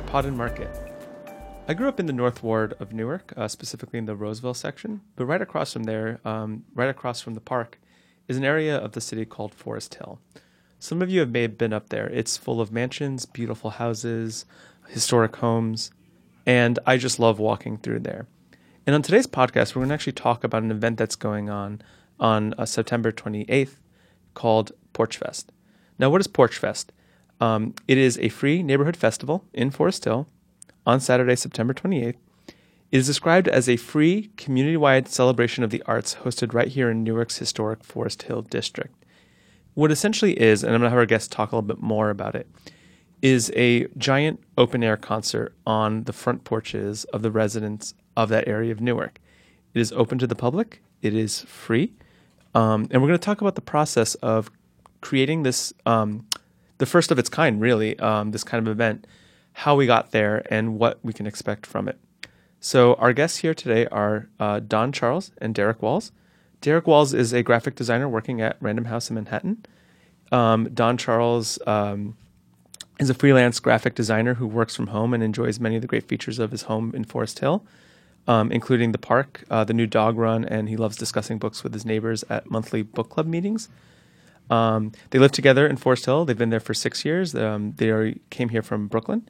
At Market. I grew up in the North Ward of Newark, uh, specifically in the Roseville section, but right across from there, um, right across from the park, is an area of the city called Forest Hill. Some of you have may have been up there. It's full of mansions, beautiful houses, historic homes, and I just love walking through there. And on today's podcast, we're going to actually talk about an event that's going on on uh, September 28th called Porch Fest. Now, what is Porch Fest? Um, it is a free neighborhood festival in Forest Hill on Saturday, September 28th. It is described as a free, community wide celebration of the arts hosted right here in Newark's historic Forest Hill district. What essentially is, and I'm going to have our guests talk a little bit more about it, is a giant open air concert on the front porches of the residents of that area of Newark. It is open to the public, it is free, um, and we're going to talk about the process of creating this um, the first of its kind, really, um, this kind of event, how we got there, and what we can expect from it. So, our guests here today are uh, Don Charles and Derek Walls. Derek Walls is a graphic designer working at Random House in Manhattan. Um, Don Charles um, is a freelance graphic designer who works from home and enjoys many of the great features of his home in Forest Hill, um, including the park, uh, the new dog run, and he loves discussing books with his neighbors at monthly book club meetings. Um, they live together in Forest Hill. They've been there for six years. Um, they are, came here from Brooklyn.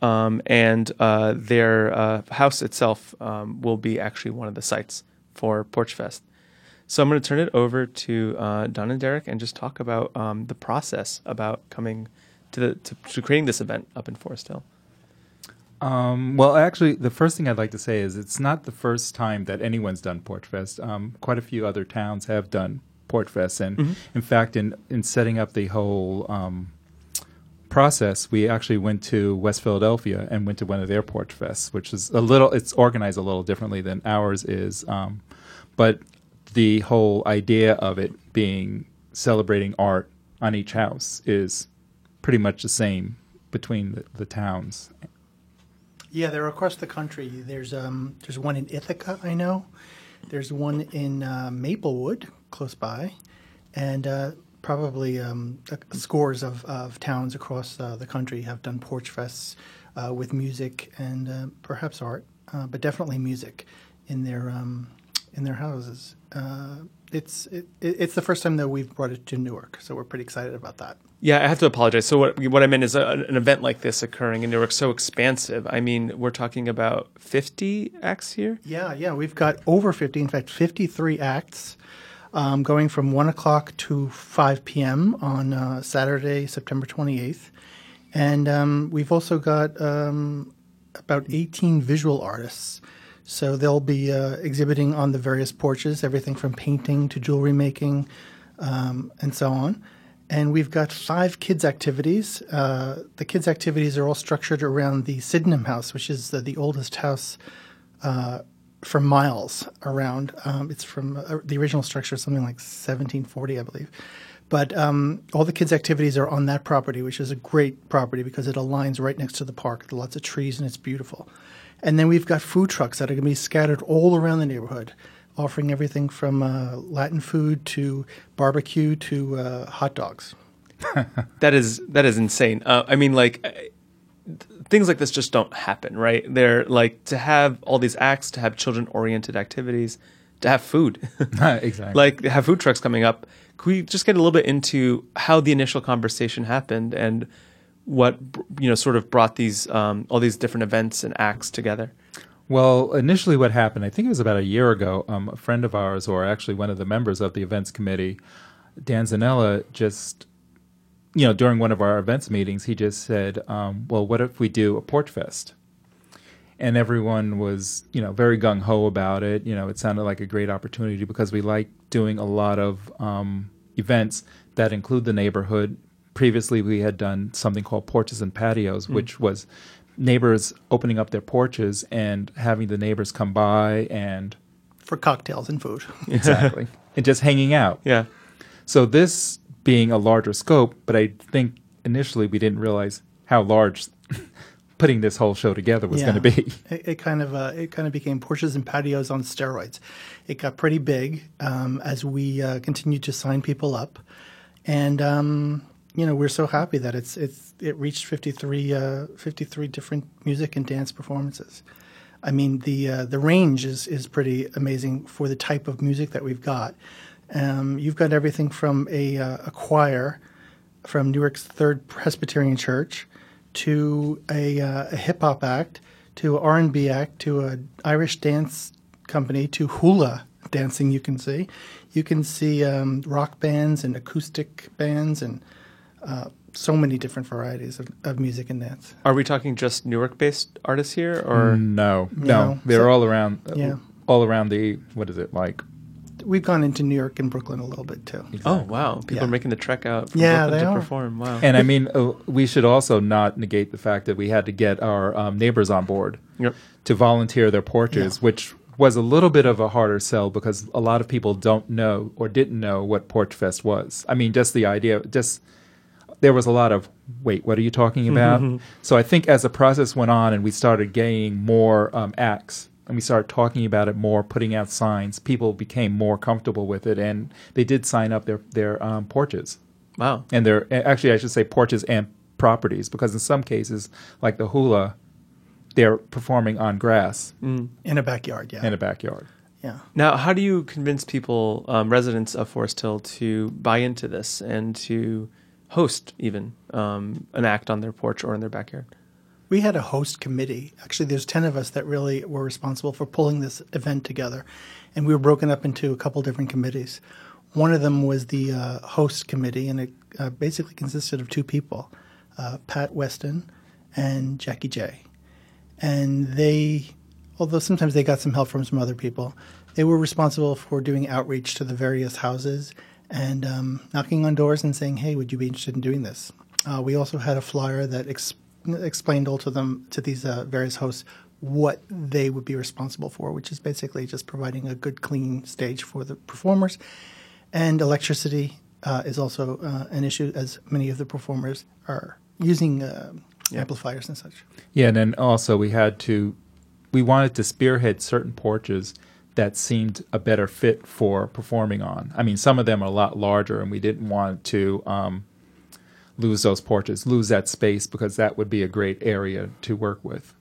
Um, and uh, their uh, house itself um, will be actually one of the sites for Porch Fest. So I'm going to turn it over to uh, Don and Derek and just talk about um, the process about coming to, the, to, to creating this event up in Forest Hill. Um, well, actually, the first thing I'd like to say is it's not the first time that anyone's done Porch Fest. Quite a few other towns have done Porch Fest, and mm-hmm. in fact, in in setting up the whole um, process, we actually went to West Philadelphia and went to one of their Porch Fests, which is a little. It's organized a little differently than ours is, um, but the whole idea of it being celebrating art on each house is pretty much the same between the, the towns. Yeah, they're across the country. There's um, there's one in Ithaca, I know. There's one in uh, Maplewood, close by, and uh, probably um, scores of, of towns across uh, the country have done porch fests uh, with music and uh, perhaps art, uh, but definitely music in their um, in their houses. it's it, it's the first time that we've brought it to Newark, so we're pretty excited about that. Yeah, I have to apologize. So what what I meant is a, an event like this occurring in Newark so expansive. I mean, we're talking about 50 acts here. Yeah, yeah, we've got over 50. In fact, 53 acts um, going from 1 o'clock to 5 p.m. on uh, Saturday, September 28th. And um, we've also got um, about 18 visual artists. So they'll be uh, exhibiting on the various porches, everything from painting to jewelry making um, and so on. And we've got five kids' activities. Uh, the kids' activities are all structured around the Sydenham House, which is the, the oldest house uh, for miles around. Um, it's from uh, the original structure, something like 1740, I believe. But um, all the kids' activities are on that property, which is a great property because it aligns right next to the park. There are lots of trees and it's beautiful. And then we've got food trucks that are going to be scattered all around the neighborhood, offering everything from uh, Latin food to barbecue to uh, hot dogs. that is that is insane. Uh, I mean, like things like this just don't happen, right? They're like to have all these acts, to have children oriented activities, to have food. exactly. Like have food trucks coming up. Could we just get a little bit into how the initial conversation happened and what you know sort of brought these um, all these different events and acts together? Well, initially, what happened, I think it was about a year ago, um, a friend of ours, or actually one of the members of the events committee, Dan Zanella, just you know, during one of our events meetings, he just said, um, "Well, what if we do a porch fest?" And everyone was, you know, very gung ho about it. You know, it sounded like a great opportunity because we like doing a lot of um, events that include the neighborhood. Previously, we had done something called porches and patios, mm. which was neighbors opening up their porches and having the neighbors come by and for cocktails and food, exactly, and just hanging out. Yeah. So this being a larger scope, but I think initially we didn't realize how large putting this whole show together was yeah. going to be. It, it, kind of uh, it kind of became porches and patios on steroids. It got pretty big um, as we uh, continued to sign people up, and um, you know we're so happy that it's it's it reached 53, uh, 53 different music and dance performances. I mean the uh, the range is is pretty amazing for the type of music that we've got. Um, you've got everything from a, uh, a choir from Newark's Third Presbyterian Church to a, uh, a hip hop act to R and B act to an Irish dance company to hula dancing. You can see, you can see um, rock bands and acoustic bands and uh, so many different varieties of, of music and dance. Are we talking just Newark-based artists here, or no, no, No. they're So- all around. Yeah. all around the what is it like? We've gone into New York and Brooklyn a little bit too. oh wow, people Yeah. are making the trek out from Yeah, Brooklyn to are. perform. Wow, And I mean, uh, we should also not negate the fact that we had to get our um, neighbors on board Yep. to volunteer their porches, Yeah. which was a little bit of a harder sell because a lot of people don't know or didn't know what Porch Fest was. I mean, just the idea, just there was a lot of wait, what are you talking about? so I think as the process went on and we started getting more um, acts and we started talking about it more, putting out signs, people became more comfortable with it, and they did sign up their their um, porches wow. and they're actually I should say porches and properties because in some cases like the hula they're performing on grass Mm. In a backyard, yeah, in a backyard. yeah. Now, how do you convince people, um, residents of Forest Hill, to buy into this and to host even um, an act on their porch or in their backyard? We had a host committee. Actually, there's 10 of us that really were responsible for pulling this event together. And we were broken up into a couple different committees. One of them was the uh, host committee, and it uh, basically consisted of two people uh, Pat Weston and Jackie J. And they, although sometimes they got some help from some other people, they were responsible for doing outreach to the various houses and um, knocking on doors and saying, "Hey, would you be interested in doing this?" Uh, we also had a flyer that ex- explained all to them to these uh, various hosts what they would be responsible for, which is basically just providing a good, clean stage for the performers. And electricity uh, is also uh, an issue, as many of the performers are using uh, amplifiers and such. Yeah, and then also we had to we wanted to spearhead certain porches that seemed a better fit for performing on. I mean, some of them are a lot larger, and we didn't want to um, lose those porches, lose that space because that would be a great area to work with.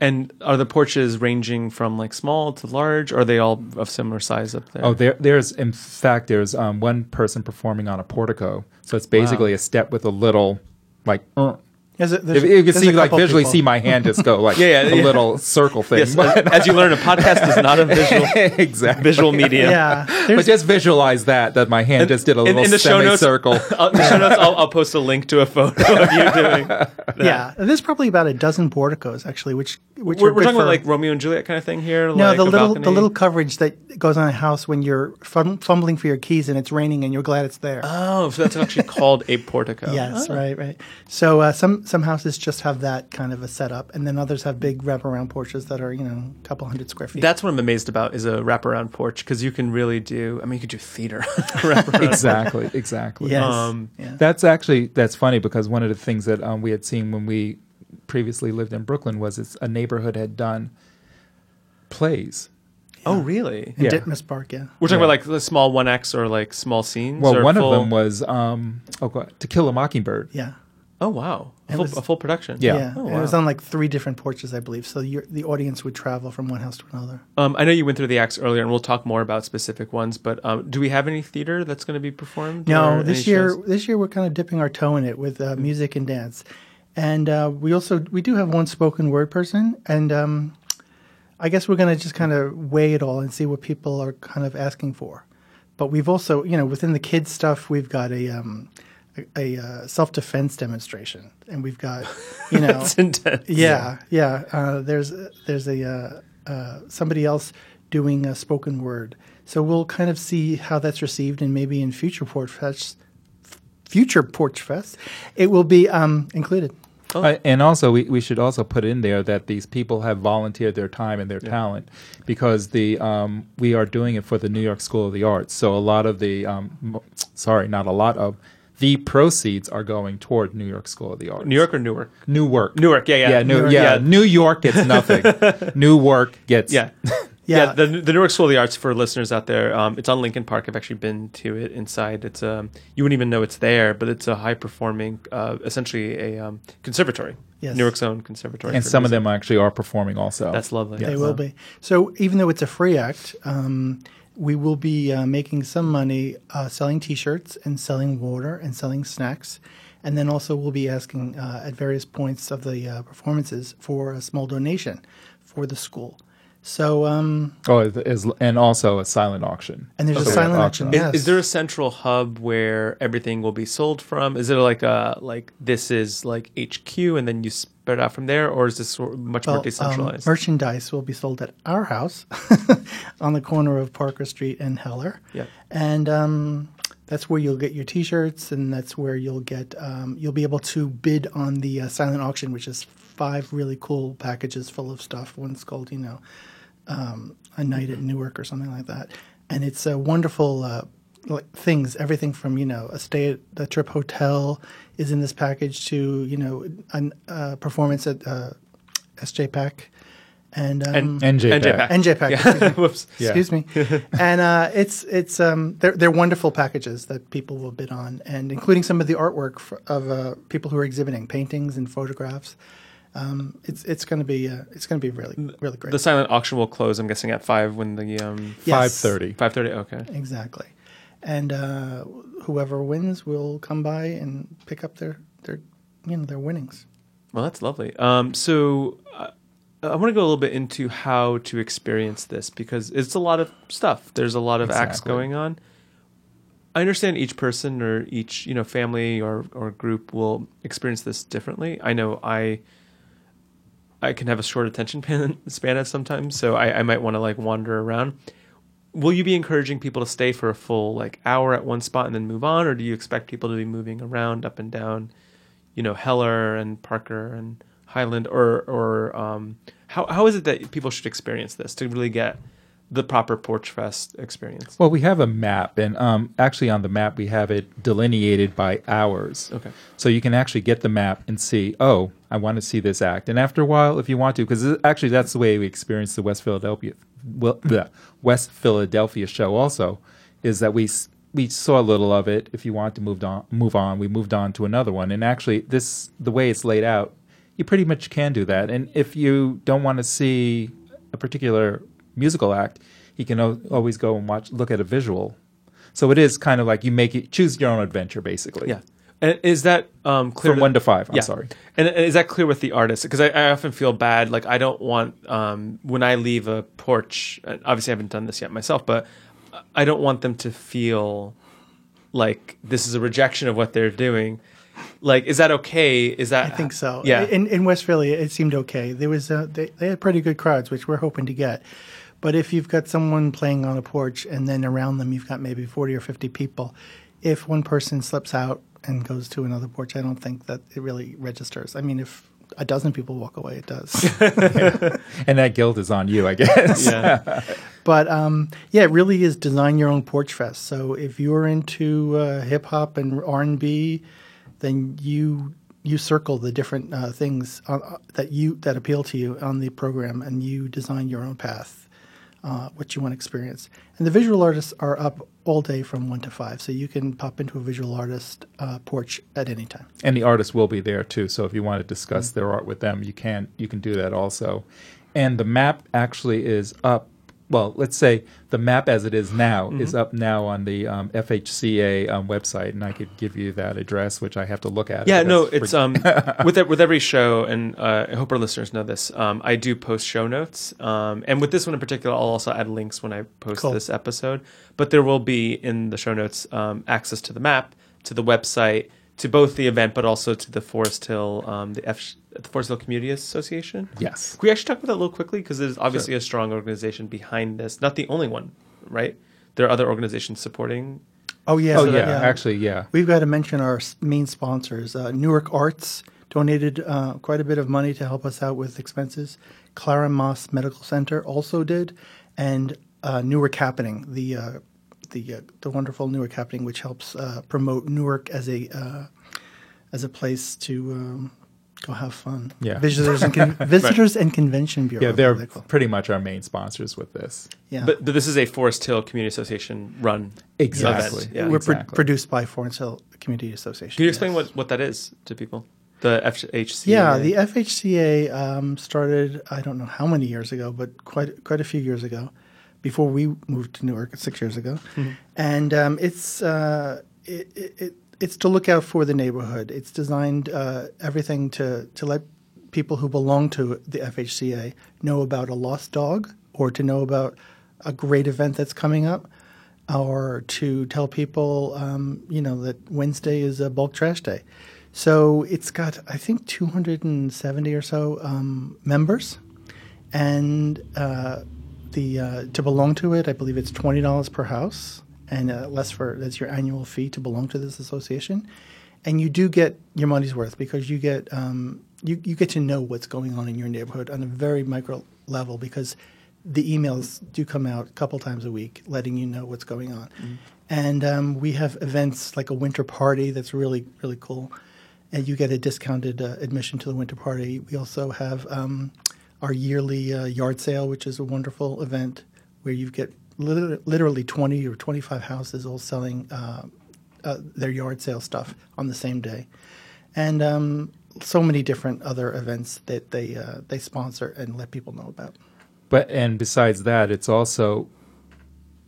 And are the porches ranging from like small to large? Or are they all of similar size up there? Oh, there, there's in fact there's um, one person performing on a portico, so it's basically a step with a little like. uh. There's a- there's- If you can see like visually people. see my hand just go like Yeah, yeah, a yeah. little circle thing. yes, as, as you learn, a podcast is not a visual exactly. visual medium. Yeah, But just visualize that that my hand just did a little in the show notes- semicircle. I'll, the show notes, I'll, I'll post a link to a photo of you doing. That. yeah. There's probably about a dozen porticos actually, which which We're, are we're good talking about like Romeo and Juliet kind of thing here. no like the little balcony? the little coverage that goes on a house when you're fumbling for your keys and it's raining and you're glad it's there. Oh, so that's actually called a portico. Yes, Oh. right, right. So uh, some some houses just have that kind of a setup, and then others have big wraparound porches that are you know a couple hundred square feet. That's what I'm amazed about is a wraparound porch because you can really do. I mean, you could do theater. wraparound. exactly, exactly. yes, um, yeah. That's actually that's funny because one of the things that um, we had seen when we previously lived in Brooklyn was it's a neighborhood had done plays. Oh, really? in yeah. Ditmas Park, yeah. We're talking Yeah. about like the small one X or like small scenes. Well, or one full- of them was um, oh god, To Kill a Mockingbird. Yeah. Oh wow, a full, was- a full production. Yeah. Oh, and it was on like three different porches, I believe. So your, the audience would travel from one house to another. Um, I know you went through the acts earlier, and we'll talk more about specific ones. But um, do we have any theater that's going to be performed? No, this year shows? this year we're kind of dipping our toe in it with uh, music and dance, and uh, we also we do have one spoken word person, and um, I guess we're going to just kind of weigh it all and see what people are kind of asking for. But we've also, you know, within the kids stuff, we've got a um, a, a uh, self defense demonstration, and we've got, you know, That's intense. yeah, yeah. Uh, there's there's a uh, uh, somebody else doing a spoken word, so we'll kind of see how that's received, and maybe in future Porch Fest, future Porch Fest, it will be um, included. Oh. Uh, and also, we, we should also put in there that these people have volunteered their time and their talent because the um, we are doing it for the New York School of the Arts. So a lot of the um, sorry, not a lot of the proceeds are going toward New York School of the Arts. New York or Newark? Newark, Newark, yeah, yeah. yeah, New, Newark, yeah, yeah. New York gets nothing. New work gets Yeah. Yeah, the, the Newark School of the Arts for listeners out there. Um, it's on Lincoln Park. I've actually been to it inside. It's um, you wouldn't even know it's there, but it's a high performing, uh, essentially a um, conservatory. Yes. Newark's own conservatory. and for some of them actually are performing also. That's lovely. They will be. So even though it's a free act, um, we will be uh, making some money uh, selling T-shirts and selling water and selling snacks, and then also we'll be asking uh, at various points of the uh, performances for a small donation for the school. So um, oh, it is, and also a silent auction. and there's So a silent auction. auction. Is, Yes. is there a central hub where everything will be sold from? Is it like a like this is like HQ and then you spread out from there, or is this sort of much more Well, um, decentralized? merchandise will be sold at our house on the corner of Parker Street and Heller. Yeah. And um, that's where you'll get your T-shirts, and that's where you'll get um, you'll be able to bid on the uh, silent auction, which is five really cool packages full of stuff. One's called you know um, a night at Newark or something like that, and it's a wonderful. Uh, like things, everything from you know a stay at the trip hotel is in this package to you know a uh, performance at uh, SJ Pack and um, And- NJ NJPAC. Pack. NJPAC. Yeah. excuse me. Whoops. Excuse me. and uh, it's it's um, they're they're wonderful packages that people will bid on, and including some of the artwork for, of uh, people who are exhibiting paintings and photographs. Um, it's it's going to be uh, it's going to be really really great. The silent auction will close. I'm guessing at five when the um Five Yes. thirty. five thirty. Okay. exactly, and uh, whoever wins will come by and pick up their their you know their winnings. Well, that's lovely. Um, so uh, I want to go a little bit into how to experience this because it's a lot of stuff. There's a lot of acts going on. I understand each person or each you know family or or group will experience this differently. I know I I can have a short attention span, at sometimes, so I, I might want to like wander around. Will you be encouraging people to stay for a full like hour at one spot and then move on, or do you expect people to be moving around up and down, you know, Heller and Parker and Highland, or or um, how how is it that people should experience this to really get the proper Porch Fest experience? Well, we have a map, and um, actually on the map we have it delineated by hours. Okay. So you can actually get the map and see, oh, I want to see this act. And after a while, if you want to, because actually that's the way we experienced the West Philadelphia, well, the West Philadelphia show. Also, is that we we saw a little of it. If you want to move on, move on, we moved on to another one. And actually, this the way it's laid out, you pretty much can do that. And if you don't want to see a particular musical act, you can al- always go and watch, look at a visual. So it is kind of like you make it choose your own adventure, basically. Yeah. And is that um, clear? From one to five. I'm yeah. sorry. And and is that clear with the artist? Because I, I often feel bad. Like I don't want um, when I leave a porch. Obviously, I haven't done this yet myself, but I don't want them to feel like this is a rejection of what they're doing. Like, is that okay? Is that I think so. Yeah. In in West Philly, it seemed okay. There was uh, they they had pretty good crowds, which we're hoping to get. But if you've got someone playing on a porch and then around them you've got maybe forty or fifty people, if one person slips out and goes to another porch, I don't think that it really registers. I mean, if a dozen people walk away, it does. And that guilt is on you, I guess. yeah. But um, yeah, it really is design your own porch fest. So if you're into uh, hip hop and R and B, then you you circle the different uh, things uh, uh, that you that appeal to you on the program, and you design your own path, uh, what you want to experience. And the visual artists are up all day from one to five, so you can pop into a visual artist uh, porch at any time. And the artists will be there too. So if you want to discuss their art with them, you can you can do that also. And the map actually is up. Well, let's say the map as it is now is up now on the um, FHCA um, website, and I could give you that address, which I have to look at. Yeah, no, it's um with with every show, and uh, I hope our listeners know this. Um, I do post show notes, um, and with this one in particular, I'll also add links when I post Cool. this episode. But there will be in the show notes um, access to the map, to the website, to both the event, but also to the Forest Hill, um, the F, the Forest Hill Community Association. yes. Can we actually talk about that a little quickly because there's obviously a strong organization behind this. Not the only one, right? There are other organizations supporting. Oh yeah, Oh so yeah, that- actually yeah. We've got to mention our main sponsors. Uh, Newark Arts donated uh, quite a bit of money to help us out with expenses. Clara Maass Medical Center also did, and uh, Newark Happening, the uh, the uh, the wonderful Newark Happening, which helps uh, promote Newark as a uh, as a place to um, Go have fun. Yeah. Visitors and con- visitors and convention bureau. Yeah, they're they call pretty much our main sponsors with this. yeah. But, but this is a Forest Hill Community Association run. Exactly. event. Yeah. We're pro- produced by Forest Hill Community Association. Can you explain yes. what, what that is to people? The FHC. Yeah, the FHCA um, started I don't know how many years ago, but quite quite a few years ago, before we moved to Newark six years ago, and um, it's uh, it, it it's to look out for the neighborhood. It's designed uh, everything to to let people who belong to the FHCA know about a lost dog or to know about a great event that's coming up. Or to tell people, um, you know, that Wednesday is a bulk trash day. So it's got, I think, 270 or so um, members, and uh, the uh, to belong to it, I believe it's twenty dollars per house, and uh, less for that's your annual fee to belong to this association, and you do get your money's worth because you get um, you you get to know what's going on in your neighborhood on a very micro level because the emails do come out a couple times a week letting you know what's going on. And um, we have events like a winter party that's really, really cool. And you get a discounted uh, admission to the winter party. We also have um, our yearly uh, yard sale, which is a wonderful event where you get literally 20 or 25 houses all selling uh, uh, their yard sale stuff on the same day. And um, so many different other events that they, uh, they sponsor and let people know about. But and besides that, it's also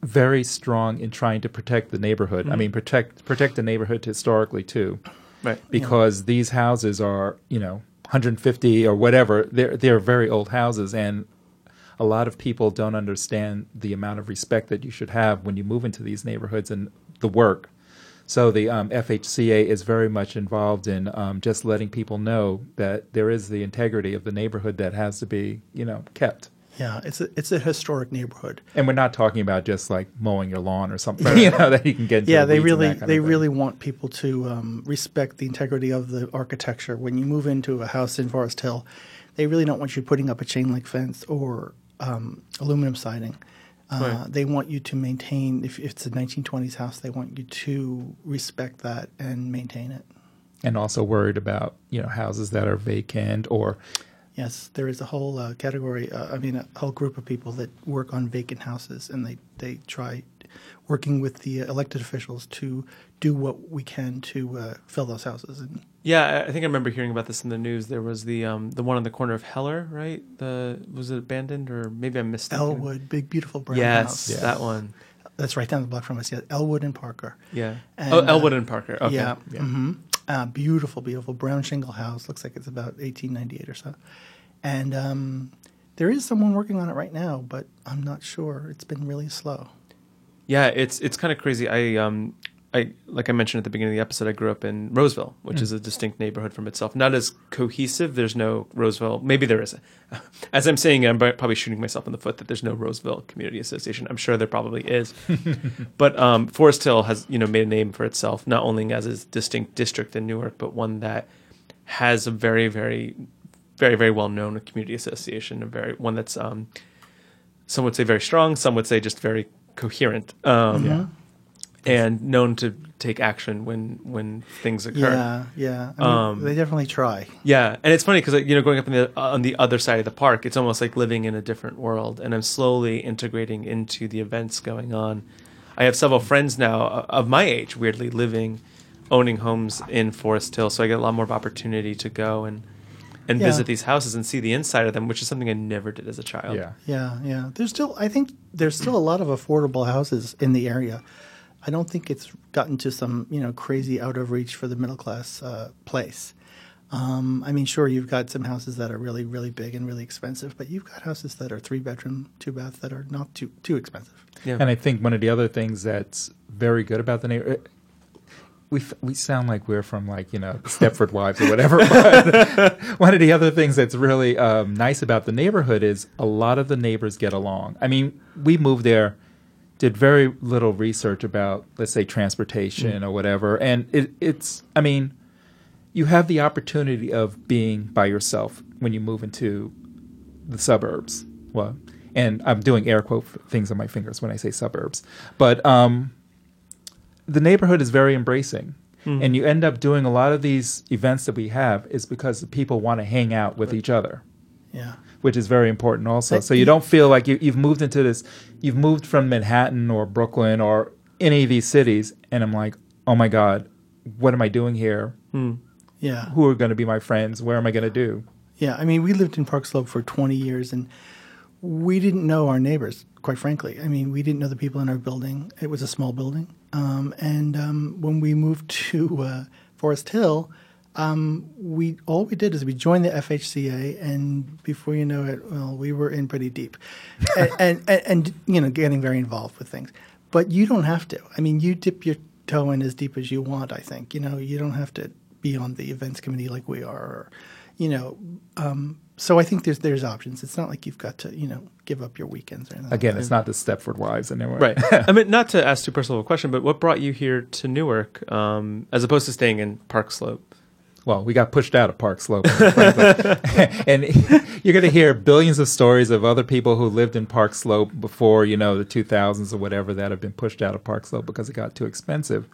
very strong in trying to protect the neighborhood. I mean, protect protect the neighborhood historically too, Right. because these houses are you know 150 or whatever. They're they're very old houses, and a lot of people don't understand the amount of respect that you should have when you move into these neighborhoods and the work. So the um, FHCA is very much involved in um, just letting people know that there is the integrity of the neighborhood that has to be you know kept. Yeah, it's a, it's a historic neighborhood. And we're not talking about just like mowing your lawn or something, you know, that you can get. Into yeah, the they really they really want people to um, respect the integrity of the architecture. When you move into a house in Forest Hill, they really don't want you putting up a chain link fence or um, aluminum siding. Uh, Right. They want you to maintain. If, if it's a 1920s house, they want you to respect that and maintain it. and also worried about you know houses that are vacant or Yes, there is a whole uh, category. Uh, I mean, a whole group of people that work on vacant houses, and they they try working with the elected officials to do what we can to uh, fill those houses. And Yeah, I- I think I remember hearing about this in the news. There was the um, the one on the corner of Heller, right? The was it abandoned or maybe I missed mistaken. Elwood, big beautiful brown Yes, house. Yes. that one. That's right down the block from us. Yeah, Elwood and Parker. Yeah. And, oh, uh, Elwood and Parker. Okay. Yeah. Yeah. hmm Uh, beautiful, beautiful brown shingle house. Looks like it's about 1898 or so. And um, there is someone working on it right now, but I'm not sure. It's been really slow. Yeah, it's it's kind of crazy. I um I like I mentioned at the beginning of the episode, I grew up in Roseville, which is a distinct neighborhood from itself. Not as cohesive. There's no Roseville. Maybe there is. As I'm saying, I'm probably shooting myself in the foot that there's no Roseville Community Association. I'm sure there probably is. but um, Forest Hill has you know made a name for itself, not only as a distinct district in Newark, but one that has a very very very very well known community association. A very one that's um, some would say very strong, some would say just very coherent. Um, Yeah. And known to take action when when things occur. Yeah, yeah. I mean, Um, they definitely try. Yeah, and it's funny because you know, growing up in the, on the other side of the park, it's almost like living in a different world, and I'm slowly integrating into the events going on. I have several friends now uh, of my age, weirdly living, owning homes in Forest Hill, so I get a lot more of opportunity to go and and Yeah. visit these houses and see the inside of them, which is something I never did as a child. yeah. Yeah, yeah. There's still, I think, there's still a lot of affordable houses in the area. I don't think it's gotten to some, you know, crazy out of reach for the middle class uh, place. Um, I mean, sure, you've got some houses that are really, really big and really expensive, but you've got houses that are three bedroom, two bath that are not too too expensive. Yeah. And I think one of the other things that's very good about the neighborhood, we f- we sound like we're from like you know Stepford Wives or whatever. But one of the other things that's really um, nice about the neighborhood is a lot of the neighbors get along. I mean, we moved there, did very little research about let's say transportation or whatever, and it, it's I mean, you have the opportunity of being by yourself when you move into the suburbs. Well, and I'm doing air quote things on my fingers when I say suburbs, but um, the neighborhood is very embracing. And you end up doing a lot of these events that we have is because the people want to hang out with each other Yeah. which is very important also. But So you you- don't feel like you, you've moved into this, you've moved from Manhattan or Brooklyn or any of these cities, and I'm like, oh my God, what am I doing here? Yeah. Who are going to be my friends? Where am I going to do? Yeah, I mean, we lived in Park Slope for 20 years and we didn't know our neighbors, quite frankly. I mean, we didn't know the people in our building. It was a small building. Um, and um, when we moved to uh, Forest Hill, um, we all we did is we joined the FHCA, and before you know it, well, we were in pretty deep, and, and, and and you know getting very involved with things. But you don't have to. I mean, you dip your toe in as deep as you want. I think you know you don't have to be on the events committee like we are, or, you know. Um, so I think there's there's options. It's not like you've got to you know give up your weekends or anything. Again, it's not the Stepford Wives anymore. Right. I mean, not to ask too personal of a question, but what brought you here to Newark um, as opposed to staying in Park Slope? Well, we got pushed out of Park Slope, and you're going to hear billions of stories of other people who lived in Park Slope before you know the 2000s or whatever that have been pushed out of Park Slope because it got too expensive.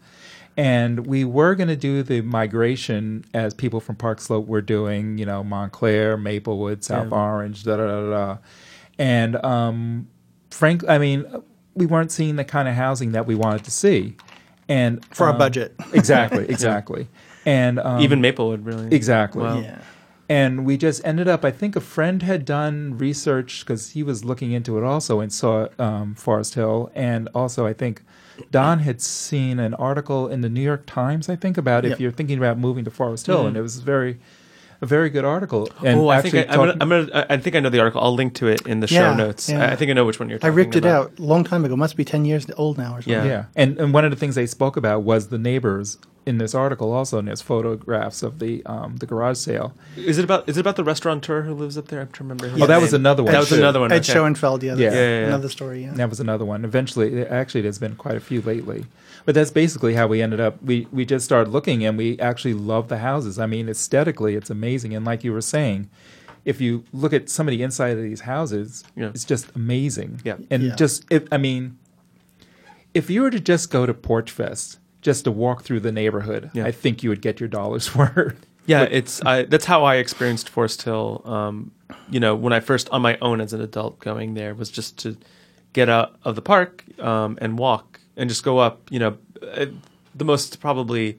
And we were going to do the migration as people from Park Slope were doing, you know, Montclair, Maplewood, South Yeah. Orange, da da da da. And um, frank, I mean, we weren't seeing the kind of housing that we wanted to see. And For our um, budget. exactly, exactly. And um, Even Maplewood, really. Exactly. Wow. Yeah. and we just ended up. I think a friend had done research because he was looking into it also and saw um, Forest Hill, and also I think Don had seen an article in the New York Times. I think about Yep. if you're thinking about moving to Forest Hill, Mm. and it was very, a very good article. And oh, I think I, I'm gonna, I'm gonna. I think I know the article. I'll link to it in the show notes. yeah. I, I think I know which one you're talking about. I talking ripped it out a long time ago. Must be ten years old now or something. Yeah. yeah, and and one of the things they spoke about was the neighbors in this article also, and there's photographs of the um, the garage sale. Is it about? Is it about the restaurateur who lives up there? I'm trying to remember. his Oh, that was another one. That was too. another one. Ed okay. Schoenfeld, yeah, Yeah. Yeah, yeah, yeah. another story. Yeah. That was another one. Eventually, actually, there's been quite a few lately. But that's basically how we ended up. We we just started looking, and we actually love the houses. I mean, aesthetically, it's amazing. And like you were saying, if you look at some of the inside of these houses, Yeah. it's just amazing. Yeah. And Yeah. just, if, I mean, if you were to just go to Porch Fest, just to walk through the neighborhood, Yeah. I think you would get your dollar's worth. Yeah, it's I, that's how I experienced Forest Hill. Um, you know, when I first on my own as an adult going there was just to get out of the park um, and walk and just go up. You know, uh, the most probably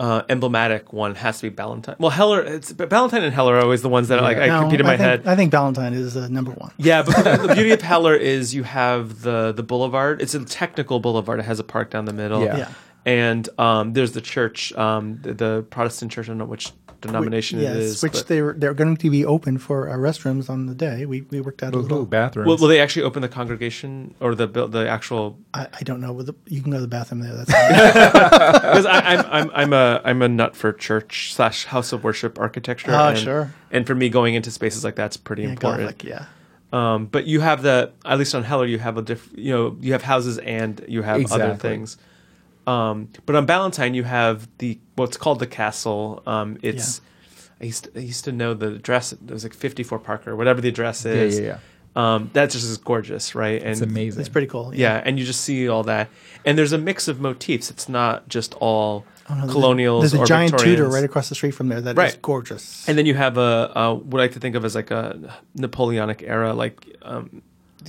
uh, emblematic one has to be Ballantine. Well, Heller, it's but Ballantine and Heller are always the ones that like I No, compete in my I think, head. I think Ballantine is uh, number one. Yeah, but the, the beauty of Heller is you have the the boulevard. It's a technical boulevard. It has a park down the middle. Yeah. Yeah. And um, there's the church, um, the, the Protestant church. I don't know which denomination yes, it is. which but- they're they're going to be open for uh, restrooms on the day. We we worked out a little. bathrooms. will, will they actually open the congregation or the the actual? I, I don't know. You can go to the bathroom there. That's Because I'm I'm I'm a I'm a nut for church slash house of worship architecture. Oh, and, sure. And for me, going into spaces like that's pretty yeah, important. Gothic, yeah. Um, but you have the at least on Heller, you have a diff. You know, you have houses and you have other things. Um, but on Ballantine, you have the what's called the castle. Um, it's I used to, I used to know the address. It was like 54 Parker, whatever the address is. yeah, yeah. Um, that just is gorgeous, right? And It's amazing. It's pretty cool. yeah, and you just see all that, and there's a mix of motifs. It's not just all Oh, no, there's a- There's a or giant Tudor right across the street from there. That is Right. gorgeous. And then you have a, a what I like to think of as like a Napoleonic era, like um,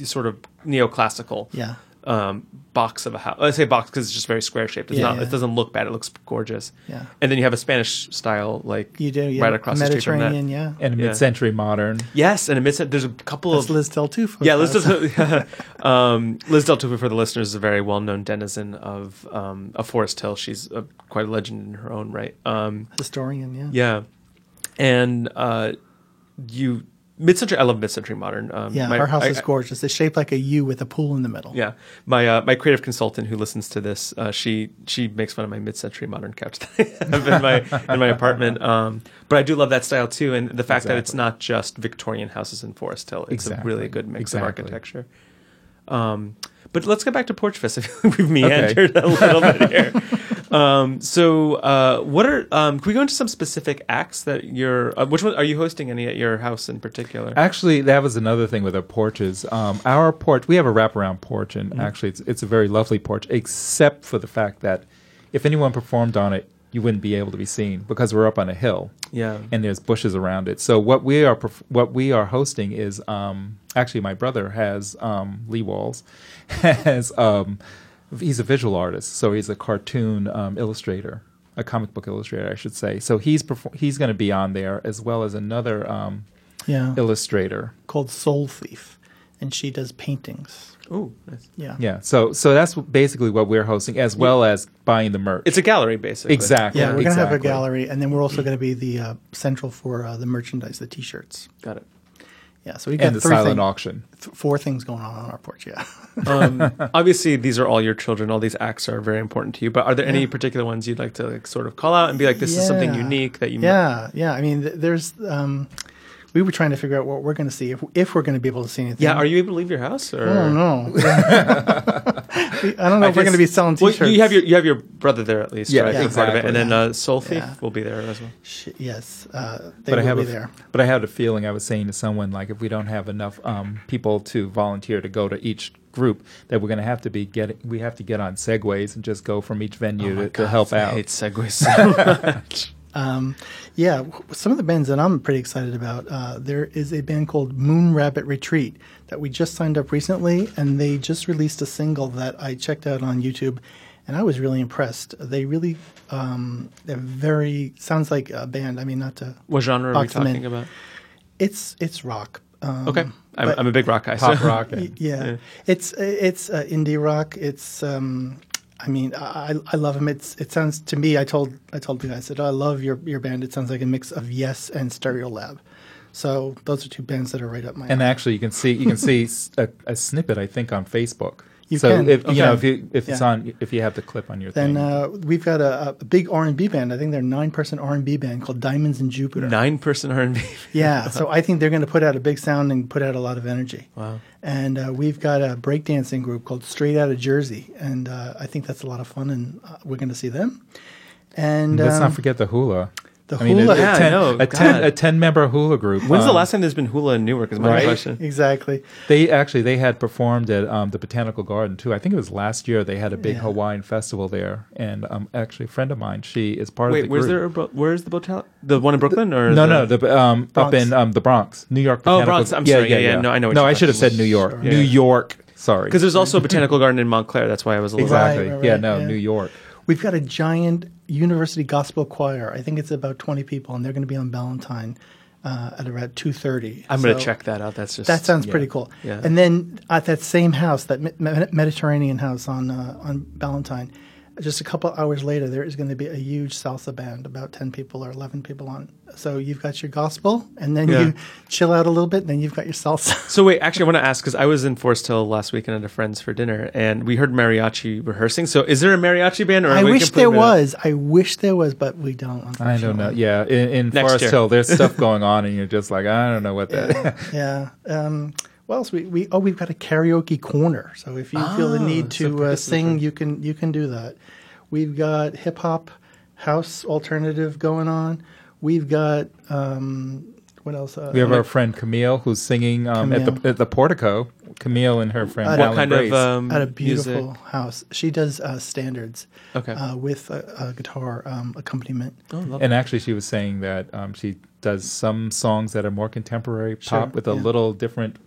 sort of neoclassical yeah. Um, box of a house. I say box because it's just very square shaped. It's Yeah, not. yeah. It doesn't look bad. It looks gorgeous. Yeah. And then you have a Spanish style, like You do. Yeah. right across the street from that. Mediterranean. Yeah. and Yeah. mid-century modern. Yes, and amidst it, there's a couple That's of Liz Del too. yeah. Liz does. um, Liz Del Tufo for the listeners is a very well known denizen of um, of Forest Hill. She's a, quite a legend in her own right. Um, historian. Yeah. Yeah, and uh, you mid-century. I love mid-century modern. Um, Yeah, my- our house I- is gorgeous. It's shaped like a U with a pool in the middle. Yeah, my uh, my creative consultant who listens to this, uh, she she makes fun of my mid-century modern couch that I have in my in my apartment. Um, but I do love that style too, and the fact that it's not just Victorian houses in Forest Hill. It's a really good mix of architecture. Um, but let's get back to Porch Fest. I feel like We've meandered a little bit here. Um, so, uh, what are? Um, can we go into some specific acts that you're? Uh, which one are you hosting? Any at your house in particular? Actually, that was another thing with our porches. Um, our porch, we have a wraparound porch, and Mm-hmm. actually, it's it's a very lovely porch, except for the fact that if anyone performed on it, you wouldn't be able to be seen because we're up on a hill Yeah. and there's bushes around it. So what we are perf- what we are hosting is um, actually my brother has um, Lee Walls has um, he's a visual artist, so he's a cartoon um, illustrator, a comic book illustrator, I should say. So he's perfor- he's going to be on there as well as another um, Yeah. illustrator. Called Soul Thief, and she does paintings. Ooh, nice. Yeah. Yeah, so so that's basically what we're hosting, as well as buying the merch. It's a gallery, basically. exactly. Yeah, we're gonna have a gallery, and then we're also going to be the uh, central for uh, the merchandise, the T-shirts. Got it. Yeah, so we got and the three silent thing- auction. th- four things going on on our porch. Yeah. Um, obviously, these are all your children. All these acts are very important to you. But are there any particular ones you'd like to like, sort of call out and be like, this is something unique that you? Yeah, yeah. I mean, th- there's. Um, we were trying to figure out what we're going to see if if we're going to be able to see anything. Yeah. Are you able to leave your house? Or? I don't know. I don't know if we're going to be selling Well, T-shirts. you have your you have your brother there at least. Yeah, right? yeah, Part of it. And then exactly. uh, Soul Thief Yeah. will be there as well. Sh- yes, uh, they but I will have be a, there. But I have a feeling I was saying to someone like if we don't have enough um, people to volunteer to go to each group, that we're going to have to be getting we have to get on segways and just go from each venue Oh my to, to help I out. hate segues so much. Um, yeah, some of the bands that I'm pretty excited about. Uh, there is a band called Moon Rabbit Retreat that we just signed up recently, and they just released a single that I checked out on YouTube, and I was really impressed. They really, um, they're very sounds like a band. I mean, not to. What genre are we Box them in. talking about? It's it's rock. Um, Okay, I'm, I'm a big rock guy. Pop so- rock. Y- Yeah, it's it's uh, indie rock. It's um, I mean, I I love him. It's it sounds to me. I told I told the guy I said oh, I love your your band. It sounds like a mix of Yes and Stereolab. So those are two bands that are right up my. And alley. actually, you can see you can see a snippet I think on Facebook. You so can, if you you know if you if it's on if you have the clip on your then thing. uh, we've got a, a big R and B band. I think they're a nine person R and B band called Diamonds in Jupiter. Nine person R&B. Yeah, so I think they're going to put out a big sound and put out a lot of energy. Wow. And uh, we've got a breakdancing group called Straight Out of Jersey, and uh, I think that's a lot of fun, and uh, we're going to see them. And Let's um, not forget the hula. The I mean, hula. a, Yeah, a I ten, know. a ten, a, 10, member hula group. When's the um, last time there's been hula in Newark? Is my Right? question. Exactly. They actually they had performed at um, the Botanical Garden too. I think it was last year. They had a big Yeah. Hawaiian festival there, and um, actually a friend of mine, she is part Wait, of the where's group. there? A, bo- where's the botel? The one in Brooklyn or No, the, no, the um, up in um, the Bronx, New York. Botanical. Oh, Bronx. I'm sorry. Yeah, yeah. No, I know what no, you're I should have said New York. Sure. New Yeah. York. Sorry. because there's also a botanical garden in Montclair. That's why I was a little. exactly. Right, right, yeah, no. New York. We've got a giant university gospel choir. I think it's about 20 people, and they're going to be on Ballantine uh, at around 2.30. I'm gonna check that out. That's just That sounds yeah. pretty cool. Yeah. And then at that same house, that Me- Me- Mediterranean house on uh, on Ballantine, just a couple hours later, there is going to be a huge salsa band, about 10 people or 11 people on. So you've got your gospel, and then Yeah. you chill out a little bit, and then you've got your salsa. So wait, actually, I want to ask because I was in Forest Hill last weekend at a friend's for dinner, and we heard mariachi rehearsing. So is there a mariachi band? Or are I we wish there was. I wish there was, but we don't. I don't know. Yeah, in, in Forest year. Hill, there's stuff going on, and you're just like, I don't know what that. Yeah. Um, what else? We, we oh we've got a karaoke corner. So if you feel the Oh, need to uh, sing, you can you can do that. We've got hip hop, house alternative going on. We've got um, what else? Uh, we have our friend Camille who's singing um, at the at the portico. Camille and her friend What What kind Grace. of um, at a beautiful music? house. She does uh, standards Okay. uh, with a, a guitar um, accompaniment. oh, lovely. And actually, she was saying that um, she does some songs that are more contemporary Sure, pop with a yeah. little different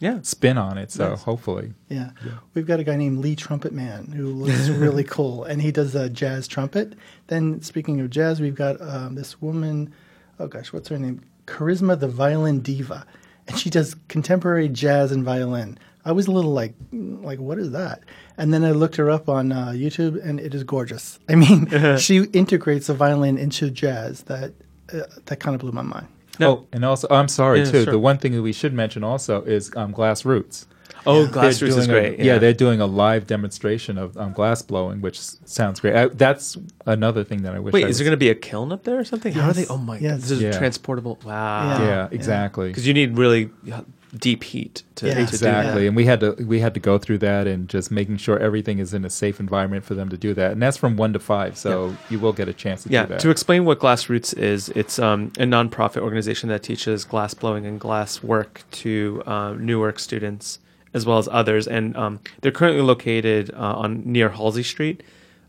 yeah. spin on it. So Nice. hopefully, Yeah. We've got a guy named Lee Trumpet Man who looks really cool, and he does a jazz trumpet. Then, speaking of jazz, we've got um, this woman. Oh gosh, what's her name? Charisma, the violin diva, and she does contemporary jazz and violin. I was a little like, mm, like what is that? And then I looked her up on uh, YouTube, and it is gorgeous. I mean, she integrates the violin into jazz. That uh, that kind of blew my mind. No. oh, and also, I'm sorry Yeah, too. sure. The one thing that we should mention also is um, Glass Roots. Oh, Yeah. Glass They're Roots is doing a- great. yeah. they're doing a live demonstration of um, glass blowing, which sounds great. I, that's another thing that I wish. Wait, I is there going to be a kiln up there or something? How are they? Oh my Yes. god, this is Yeah. transportable. Wow. Yeah. Yeah, exactly. Because you need really uh, deep heat to, Yeah. to do Exactly, and we had to we had to go through that and just making sure everything is in a safe environment for them to do that, and that's from one to five. So you will get a chance to Yeah, do that. to explain what Glass Roots is, it's um, a nonprofit organization that teaches glass blowing and glass work to um, Newark students as well as others. And um, they're currently located uh, on near Halsey Street.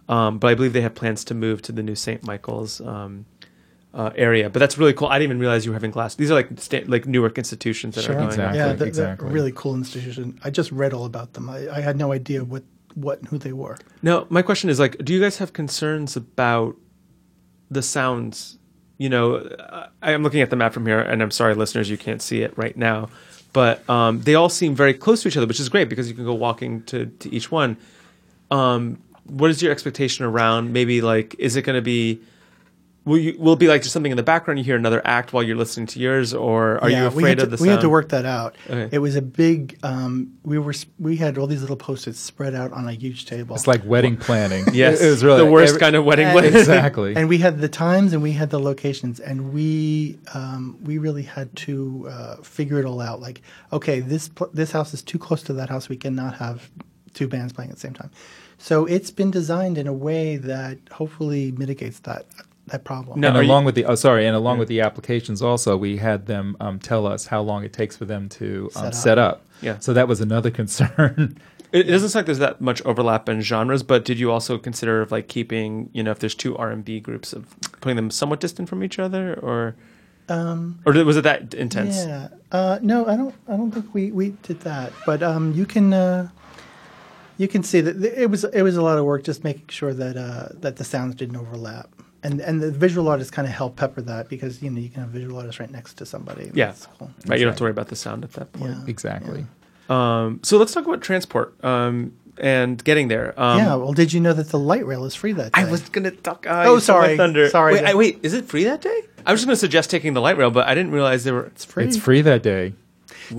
Um, but I believe they have plans to move to the new St. Michael's um, uh, area. But that's really cool. I didn't even realize you were having glass. These are like sta- like Newark institutions that Sure. are going. Exactly. Yeah, they're, they're exactly. a really cool institution. I just read all about them. I, I had no idea what, what and who they were. Now, my question is like, do you guys have concerns about the sounds? You know, I am looking at the map from here, and I'm sorry, listeners, you can't see it right now, but um, they all seem very close to each other, which is great because you can go walking to to each one. Um, what is your expectation around maybe like, is it going to be? Will you will it be like just something in the background? You hear another act while you're listening to yours, or are you afraid we had of to, the We had to work that out. Okay. It was a big. Um, we were we had all these little post-its spread out on a huge table. It's like wedding planning. Yes, it, it was really the worst every- kind of wedding. And- wedding. exactly. and we had the times and we had the locations and we um, we really had to uh, figure it all out like okay this pl- this house is too close to that house we cannot have two bands playing at the same time so it's been designed in a way that hopefully mitigates that that problem No. and are you- along with the oh sorry, and along with the applications also, we had them um, tell us how long it takes for them to um, Set up. set up. Yeah. So that was another concern. It, it doesn't sound like there's that much overlap in genres, but did you also consider of like keeping, you know, if there's two R and B groups of putting them somewhat distant from each other, or um, or was it that intense? yeah uh, no I don't I don't think we, we did that but um, you can uh, you can see that it was it was a lot of work just making sure that uh, that the sounds didn't overlap and and the visual artists kind of help pepper that because you know you can have visual artists right next to somebody Yeah. That's cool. Right, you don't have to worry about the sound at that point. Yeah. exactly. Um, so let's talk about transport um, and getting there. Um, yeah well did you know that the light rail is free that day I was gonna talk. Uh, Oh, you stole my sorry. thunder. Sorry. Wait, I, wait, is it free that day? I was just gonna suggest taking the light rail, but I didn't realize there were. it's free It's free that day.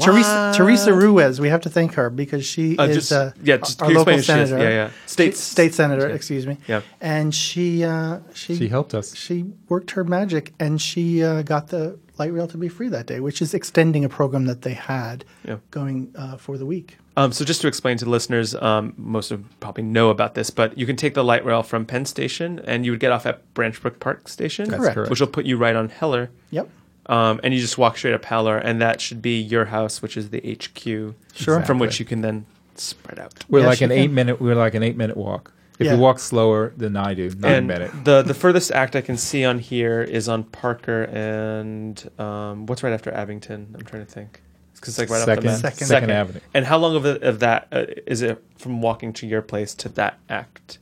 Teresa What? Teresa Ruiz we have to thank her because she Uh, is just- uh, yeah, just our local explain who she is? senator Yeah, yeah. State- She- state senator yeah. excuse me Yeah. and she uh, she She helped us. she worked her magic and she uh, got the light rail to be free that day, which is extending a program that they had Yeah. going uh, for the week. Um, so just to explain to the listeners, um, most of them probably know about this, but you can take the light rail from Penn Station, and you would get off at Branchbrook Park Station, That's Correct. correct. which will put you right on Heller. Yep. Um, and you just walk straight up Heller, and that should be your house, which is the HQ, Sure. from which you can then spread out. We're Yes, like an can. eight minute. We're like an eight minute walk. If Yeah. you walk slower than I do, nine and minute. the the furthest act I can see on here is on Parker and um, what's right after Abington? I'm trying to think. Because like right off the Second. Second. Second Avenue. And how long of, the, of that uh, is it from walking to your place to that act,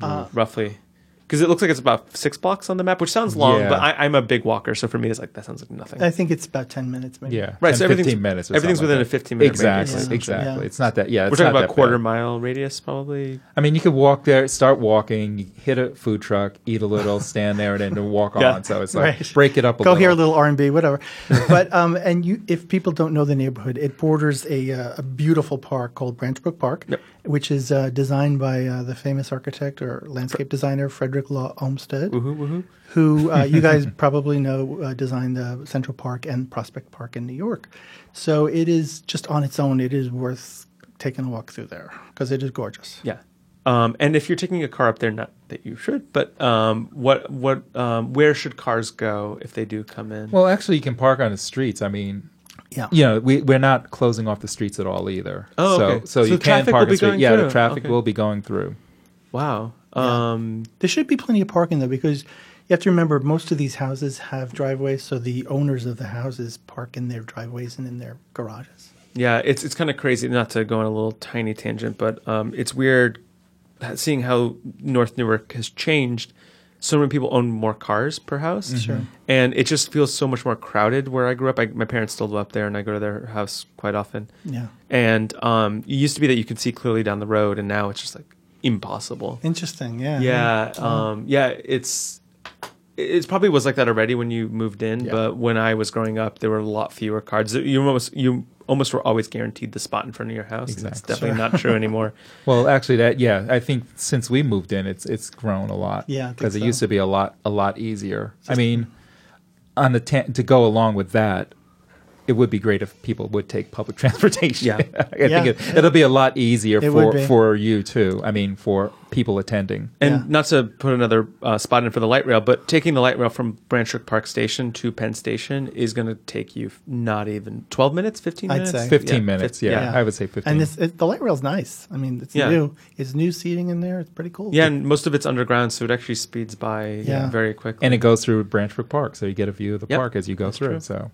Uh, roughly? Because it looks like it's about six blocks on the map, which sounds long, Yeah. but I, I'm a big walker, so for me, it's like that sounds like nothing. I think it's about 10 minutes, maybe. Yeah, Right, 10, so everything's- 15 minutes. Everything's within like a 15 minute exactly, radius. Exactly. Yeah. It's not that. Yeah, We're talking not about that quarter bad. mile radius, probably. I mean, you could walk there, start walking, hit a food truck, eat a little, stand there, and then walk Yeah. on. So it's like Right. break it up a little. Go little. here a little R&B, whatever. but um, and you, if people don't know the neighborhood, it borders a, uh, a beautiful park called Branchbrook Park, Yep. Which is uh, designed by uh, the famous architect or landscape designer Frederick Law Olmsted, Woohoo, woohoo. who uh, you guys probably know uh, designed uh, Central Park and Prospect Park in New York. So it is just on its own, it is worth taking a walk through there because it is gorgeous. Yeah. Um, and if you're taking a car up there, not that you should, but um, what what um, where should cars go if they do come in? Well, actually, you can park on the streets. I mean, Yeah. you know, we we're not closing off the streets at all either. Oh, so okay. so, So you can traffic park will street. Yeah, through. the traffic Okay. will be going through. wow. Yeah. Um, There should be plenty of parking though, because you have to remember most of these houses have driveways, so the owners of the houses park in their driveways and in their garages. Yeah, it's it's kind of crazy. Not to go on a little tiny tangent, but um, it's weird seeing how North Newark has changed. So many people own more cars per house, Sure. and it just feels so much more crowded where I grew up. I, my parents still live up there, and I go to their house quite often. Yeah. And um, it used to be that you could see clearly down the road, and now it's just like impossible. Interesting. Yeah. Yeah, um, yeah, it's it probably was like that already when you moved in, Yeah. but when I was growing up, there were a lot fewer cars. You almost you almost were always guaranteed the spot in front of your house. and It's definitely Sure. not true anymore. Well, actually, that yeah, I think since we moved in, it's it's grown a lot. Yeah, I think because it used to be a lot a lot easier. I mean, on the ta- to go along with that, it would be great if people would take public transportation. Yeah. I Yeah. think it, it'll be a lot easier It for for you too. I mean, for people attending. And Yeah. not to put another uh, spot in for the light rail, but taking the light rail from Branchbrook Park Station to Penn Station is going to take you not even 12 minutes, 15 I'd minutes? say. 15 Yeah, minutes. fif- Yeah, I would say 15. And this, it, the light rail's nice. I mean, it's Yeah. new. It's new seating in there. It's pretty cool. Yeah, and most of it's underground, so it actually speeds by yeah. Yeah. very quickly. and it goes through Branchbrook Park, so you get a view of the Yep, park as you go that's through. true. So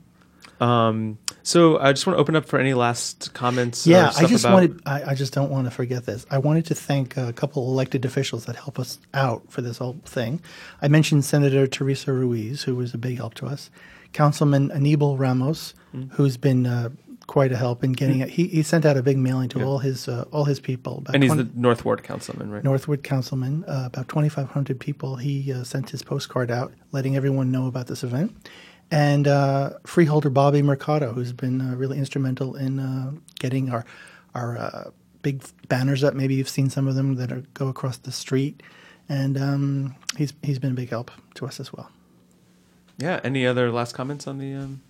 Um, so I just want to open up for any last comments. Yeah, I just about- wanted. I, I just don't want to forget this. I wanted to thank a couple elected officials that help us out for this whole thing. I mentioned Senator Teresa Ruiz, who was a big help to us. Councilman Anibal Ramos, Mm. who's been uh, quite a help in getting it. He, he sent out a big mailing to all his uh, all his people. about And he's 20 the North Ward councilman, right? North Ward councilman, uh, about 2,500 people. He uh, sent his postcard out letting everyone know about this event. And uh, freeholder Bobby Mercado, who's been uh, really instrumental in uh, getting our, our uh, big banners up. Maybe you've seen some of them that are, go across the street. And um, he's, he's been a big help to us as well. Yeah. Any other last comments on the? Um...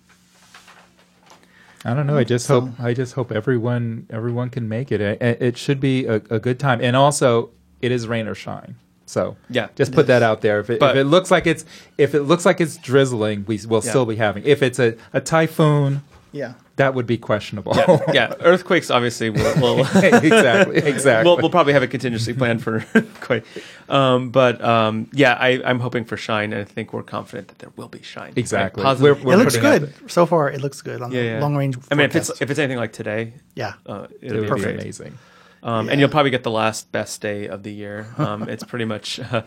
I don't know. I just So- hope I just hope everyone everyone can make it. It, it should be a, a good time, and also it is rain or shine. So Yeah. just put that out there. If it, But- if it looks like it's if it looks like it's drizzling, we will Yeah. still be having. If it's a, a typhoon, Yeah. that would be questionable. Yeah, yeah. Earthquakes obviously will. will exactly. Exactly. We'll, we'll probably have a contingency plan for quite, um, but um, yeah, I, I'm hoping for shine, and I think we're confident that there will be shine. Exactly. Positive. We're- it looks good. So far, it looks good on yeah, the yeah. long range. I mean, if it's if it's anything like today, yeah. uh, it it'll would be be great. amazing. Um, Yeah. And you'll probably get the last best day of the year. Um, it's pretty much uh,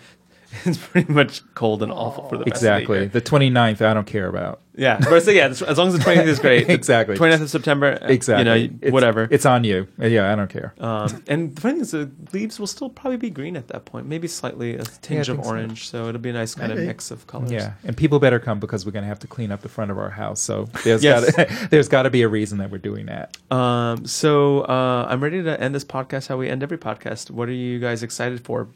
it's pretty much cold and awful for the rest Exactly. of the year. The 29th, I don't care about. Yeah, but so yeah, as long as the 20th is great. Exactly. 29th of September. uh, Exactly. You know, It's- whatever. It's on you. Yeah, I don't care. Um, and the funny thing is, the leaves will still probably be green at that point, maybe slightly a tinge of think so. orange. So. it'll be a nice kind of mix of colors. Yeah, and people better come because we're going to have to clean up the front of our house. So there's Yes. got there's got to be a reason that we're doing that. Um, so uh, I'm ready to end this podcast how we end every podcast. What are you guys excited for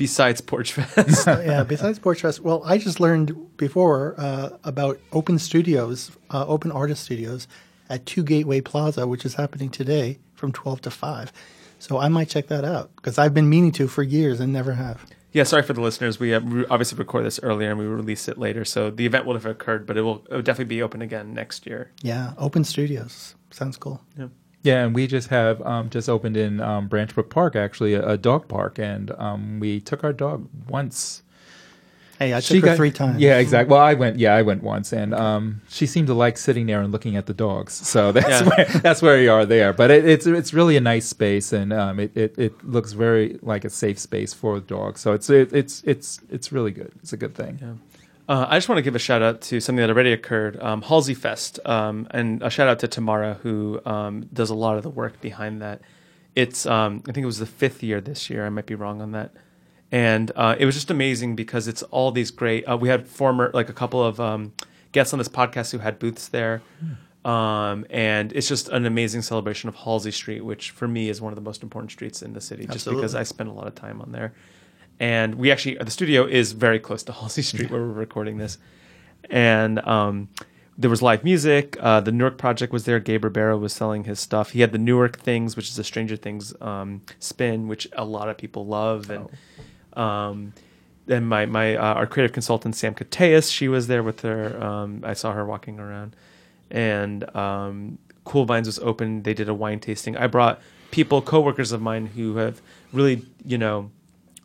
besides Porch Fest? yeah. Besides Porch Fest, well, I just learned before uh, about open studios, uh, open artist studios at Two Gateway Plaza, which is happening today from twelve to five. So I might check that out because I've been meaning to for years and never have. yeah, sorry for the listeners. We uh, re- obviously record this earlier and we release it later, so the event will have occurred, but it will, it will definitely be open again next year. Yeah, open studios sounds cool. Yeah. Yeah, and we just have um, just opened in um, Branchbrook Park, actually a, a dog park, and um, we took our dog once. Hey, I She took her got- three times. Yeah, exactly. Well, I went. Yeah, I went once, and um, she seemed to like sitting there and looking at the dogs. So that's Yeah. where that's where we are there. But it, it's it's really a nice space, and um, it, it it looks very like a safe space for the dogs. So it's it, it's it's it's really good. It's a good thing. Yeah. Uh, I just want to give a shout out to something that already occurred, um, Halsey Fest, um, and a shout out to Tamara who um, does a lot of the work behind that. It's um, I think it was the fifth year this year. I might be wrong on that, and uh, it was just amazing because it's all these great. Uh, we had former like a couple of um, guests on this podcast who had booths there. Um, and it's just an amazing celebration of Halsey Street, which for me is one of the most important streets in the city, just because I spend a lot of time on there and we actually the studio is very close to Halsey Street where we're recording this, and um, there was live music. Uh, the Newark project was there. Gabe Ribeiro was selling his stuff. He had the Newark things, which is a Stranger Things um, spin, which a lot of people love, and um, then my my uh, our creative consultant Sam Kateas, she was there with her. Um, I saw her walking around, and um, Cool Vines was open. They did a wine tasting. I brought people, coworkers of mine, who have really, you know,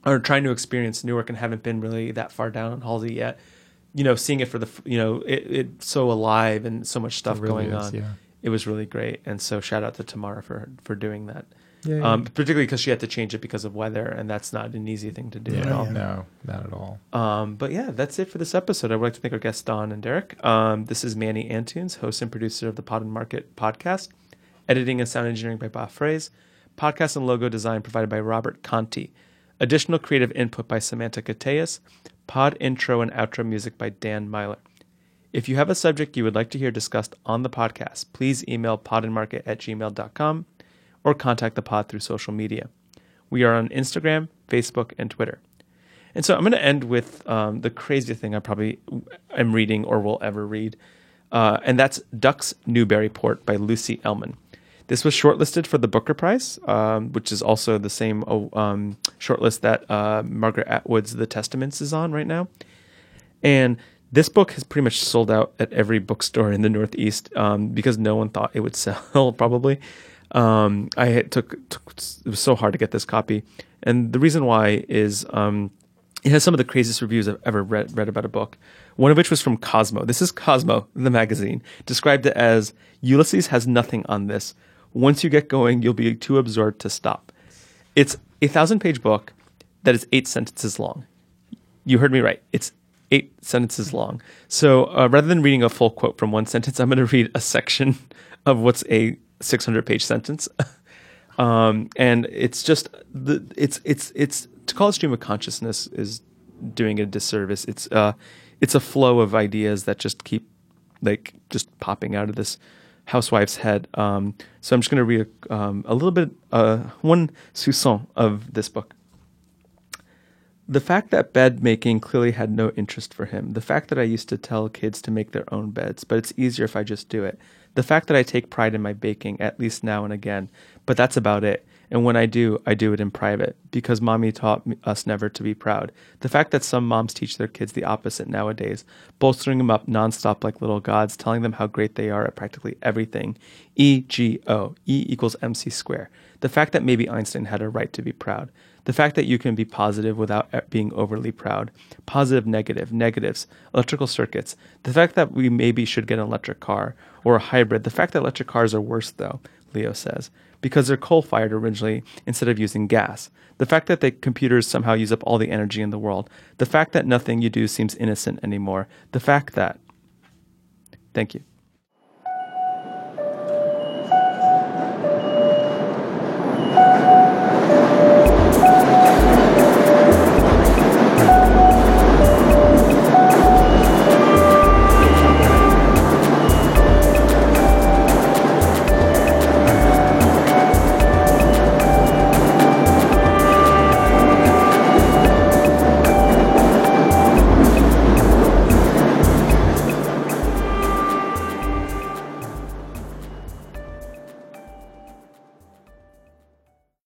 are trying to experience Newark and haven't been really that far down Halsey yet. You know, seeing it for the, you know, it, it's so alive and so much stuff really going is, on. yeah. It was really great, and so shout out to Tamara for for doing that. Yeah, Um, particularly because she had to change it because of weather, and that's not an easy thing to do yeah, at all. no, not at all. Um, but yeah, that's it for this episode. I would like to thank our guests, Don and Derek. Um, this is Manny Antunes, host and producer of the Pod and Market podcast. Editing and sound engineering by Bob Fraze. Podcast and logo design provided by Robert Conti. Additional creative input by Samantha Kateas. Pod intro and outro music by Dan Myler. If you have a subject you would like to hear discussed on the podcast, please email podandmarket at gmail.com or contact the pod through social media. We are on Instagram, Facebook, and Twitter. And so I'm going to end with um, the craziest thing I probably am reading or will ever read. uh, and that's Ducks Newburyport by Lucy Ellmann. This was shortlisted for the Booker Prize, um, which is also the same oh, um, shortlist that uh, Margaret Atwood's The Testaments is on right now. And this book has pretty much sold out at every bookstore in the Northeast um, because no one thought it would sell, probably. Um, I took, took, it was so hard to get this copy. And the reason why is um, it has some of the craziest reviews I've ever read, read about a book. One of which was from Cosmo. This is Cosmo, the magazine, described it as Ulysses has nothing on this. Once you get going, you'll be too absorbed to stop. It's a thousand page book that is eight sentences long. You heard me right. It's eight sentences long. So uh, rather than reading a full quote from one sentence, I'm going to read a section of what's a 600 page sentence. um, and it's just the it's it's it's to call it stream of consciousness is doing a disservice. It's uh it's a flow of ideas that just keep like just popping out of this housewife's head. Um, so I'm just going to read a, um, a little bit, uh, one soupçon of this book. The fact that bed making clearly had no interest for him. The fact that I used to tell kids to make their own beds, but it's easier if I just do it. The fact that I take pride in my baking, at least now and again, but that's about it. And when I do, I do it in private because mommy taught us never to be proud. The fact that some moms teach their kids the opposite nowadays, bolstering them up nonstop like little gods, telling them how great they are at practically everything. E G O, E equals MC square. The fact that maybe Einstein had a right to be proud. The fact that you can be positive without uh, being overly proud. Positive, negative, negatives, electrical circuits. The fact that we maybe should get an electric car or a hybrid. The fact that electric cars are worse, though, Leo says because they're coal fired originally instead of using gas. The fact that the computers somehow use up all the energy in the world. The fact that nothing you do seems innocent anymore. The fact that. Thank you.